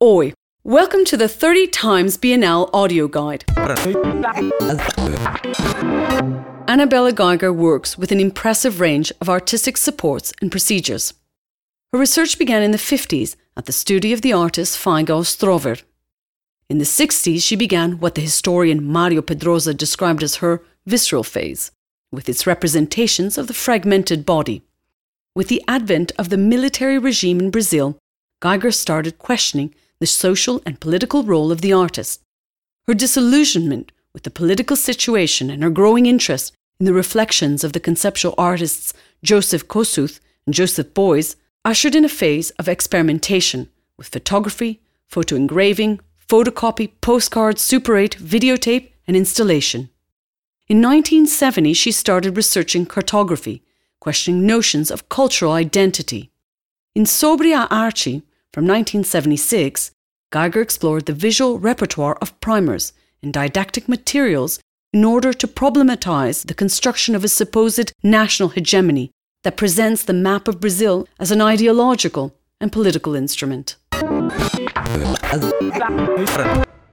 Oi, welcome to the 30 times Biennale audio guide. Anna Bella Geiger works with an impressive range of artistic supports and procedures. Her research began in the 50s at the studio of the artist Fayga Ostrower. In the 60s, she began what the historian Mario Pedrosa described as her visceral phase, with its representations of the fragmented body. With the advent of the military regime in Brazil, Geiger started questioning the social and political role of the artist. Her disillusionment with the political situation and her growing interest in the reflections of the conceptual artists Joseph Kosuth and Joseph Beuys ushered in a phase of experimentation with photography, photo engraving, photocopy, postcards, Super 8, videotape, and installation. In 1970, she started researching cartography, questioning notions of cultural identity. In Sobre a arte, from 1976, Geiger explored the visual repertoire of primers and didactic materials in order to problematize the construction of a supposed national hegemony that presents the map of Brazil as an ideological and political instrument.